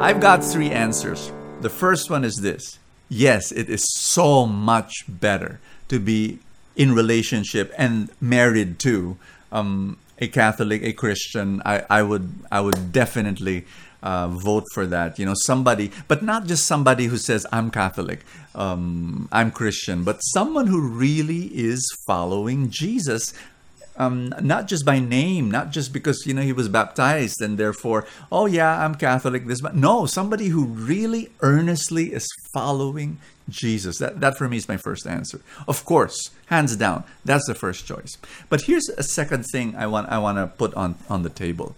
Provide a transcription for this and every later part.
I've got three answers. The first one is this yes, it is so much better to be in relationship and married to um, a Catholic, a Christian. I, I would I would definitely uh, vote for that. You know, somebody, but not just somebody who says I'm Catholic, um, I'm Christian, but someone who really is following Jesus um, not just by name, not just because you know he was baptized and therefore, oh yeah, I'm Catholic. This, but no, somebody who really earnestly is following Jesus. That that for me is my first answer. Of course, hands down, that's the first choice. But here's a second thing I want I want to put on on the table.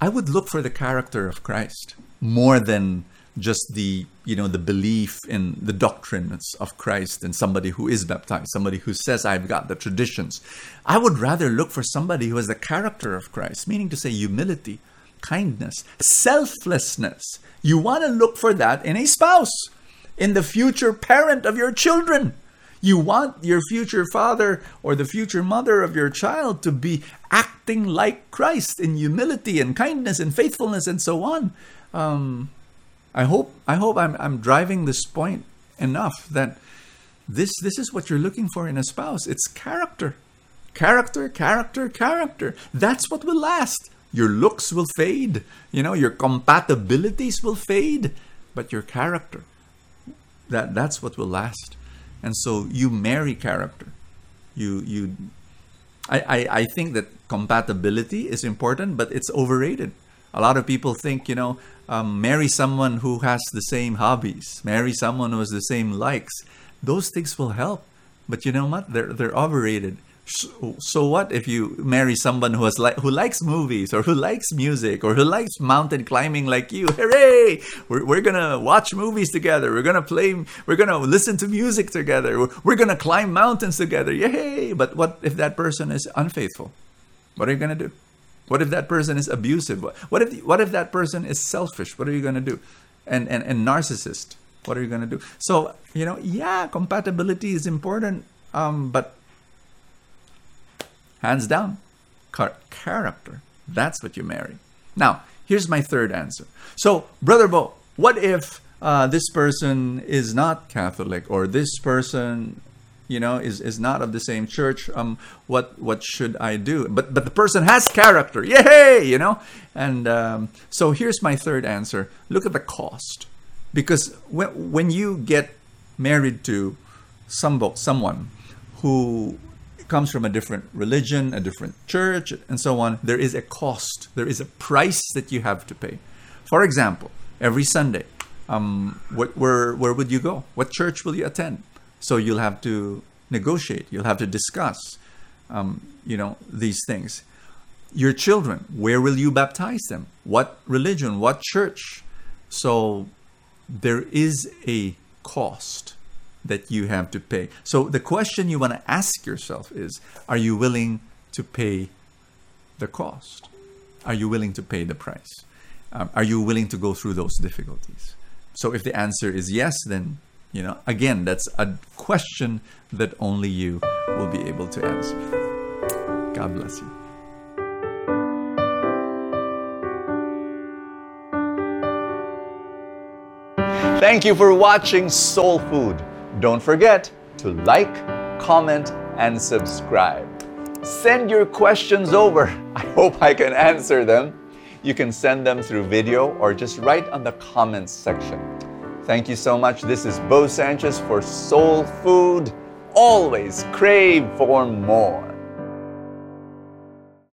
I would look for the character of Christ more than just the you know the belief in the doctrines of Christ and somebody who is baptized, somebody who says I've got the traditions. I would rather look for somebody who has the character of Christ, meaning to say humility, kindness, selflessness. You want to look for that in a spouse, in the future parent of your children. You want your future father or the future mother of your child to be acting like Christ in humility and kindness and faithfulness and so on. Um, I hope I hope I'm I'm driving this point enough that this this is what you're looking for in a spouse. It's character. Character, character, character. That's what will last. Your looks will fade, you know, your compatibilities will fade, but your character that that's what will last. And so you marry character. You you I, I, I think that compatibility is important, but it's overrated. A lot of people think, you know, um, marry someone who has the same hobbies, marry someone who has the same likes. Those things will help. But you know what? They're, they're overrated. So, so what if you marry someone who has li- who likes movies or who likes music or who likes mountain climbing like you? Hooray! We're, we're gonna watch movies together. We're gonna play. We're gonna listen to music together. We're, we're gonna climb mountains together. Yay! But what if that person is unfaithful? What are you gonna do? What if that person is abusive? What if what if that person is selfish? What are you going to do? And, and and narcissist. What are you going to do? So you know, yeah, compatibility is important, um, but hands down, character. That's what you marry. Now, here's my third answer. So, brother Bo, what if uh, this person is not Catholic or this person you know is is not of the same church um what what should i do? But but the person has character. Yay you know? And um, so here's my third answer. Look at the cost. Because when when you get married to some someone who comes from a different religion a different church and so on there is a cost. There is a price that you have to pay. For example every sunday um, what, where where would you go? What church will you attend so you'll have to negotiate. You'll have to discuss, um, you know, these things. Your children, where will you baptize them? What religion? What church? So there is a cost that you have to pay. So the question you want to ask yourself is Are you willing to pay the cost? Are you willing to pay the price? Um, are you willing to go through those difficulties? So if the answer is yes, then you know, again, that's a question that only you will be able to answer. God bless you. Thank you for watching Soul Food. Don't forget to like, comment, and subscribe. Send your questions over. I hope I can answer them. You can send them through video or just write on the comments section. Thank you so much. This is Bo Sanchez for Soul Food. Always crave for more.